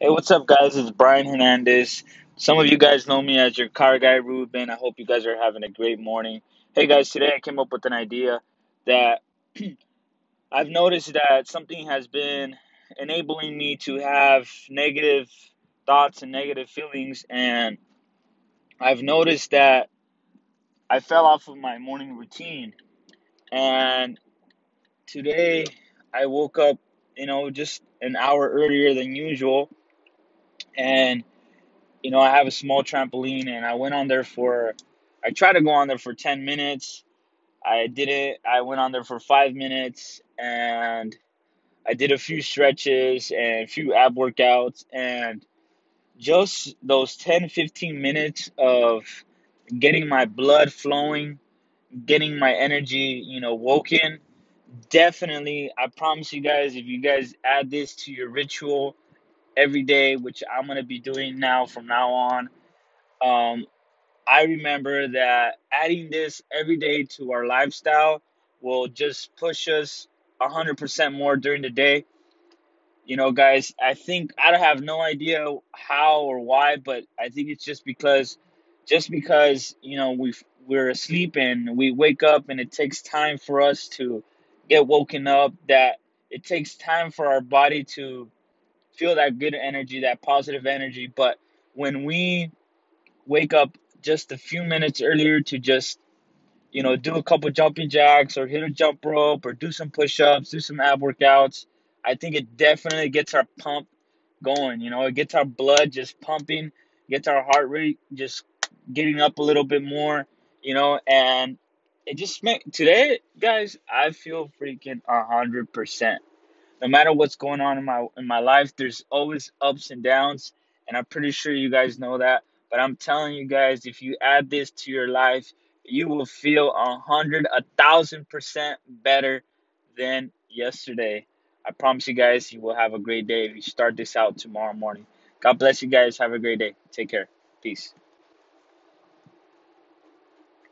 Hey, what's up, guys? It's Brian Hernandez. Some of you guys know me as your car guy, Ruben. I hope you guys are having a great morning. Hey, guys, today I came up with an idea that I've noticed that something has been enabling me to have negative thoughts and negative feelings, and I've noticed that I fell off of my morning routine. And today I woke up, you know, just an hour earlier than usual, and you know, I have a small trampoline and I went on there for, I tried to go on there for 10 minutes. I did it. I went on there for five minutes and I did a few stretches and a few ab workouts. And just those 10, 15 minutes of getting my blood flowing, getting my energy, you know, woken, definitely, I promise you guys, if you guys add this to your ritual every day, which I'm going to be doing now from now on, um, I remember that adding this every day to our lifestyle will just push us 100% more during the day. You know, guys, I think I have no idea how or why, but I think it's just because just because, you know, we we're asleep and we wake up and it takes time for us to get woken up that it takes time for our body to feel that good energy, that positive energy, but when we wake up just a few minutes earlier to just you know do a couple jumping jacks or hit a jump rope or do some push-ups do some ab workouts i think it definitely gets our pump going you know? It gets our blood just pumping gets our heart rate just getting up a little bit more you know? And it just make today guys i feel freaking a hundred percent no matter what's going on in my in my life, there's always ups and downs, and I'm pretty sure you guys know that. But I'm telling you guys, if you add this to your life, you will feel a hundred, a thousand percent better than yesterday. I promise you guys, you will have a great day if you start this out tomorrow morning. God bless you guys. Have a great day. Take care. Peace.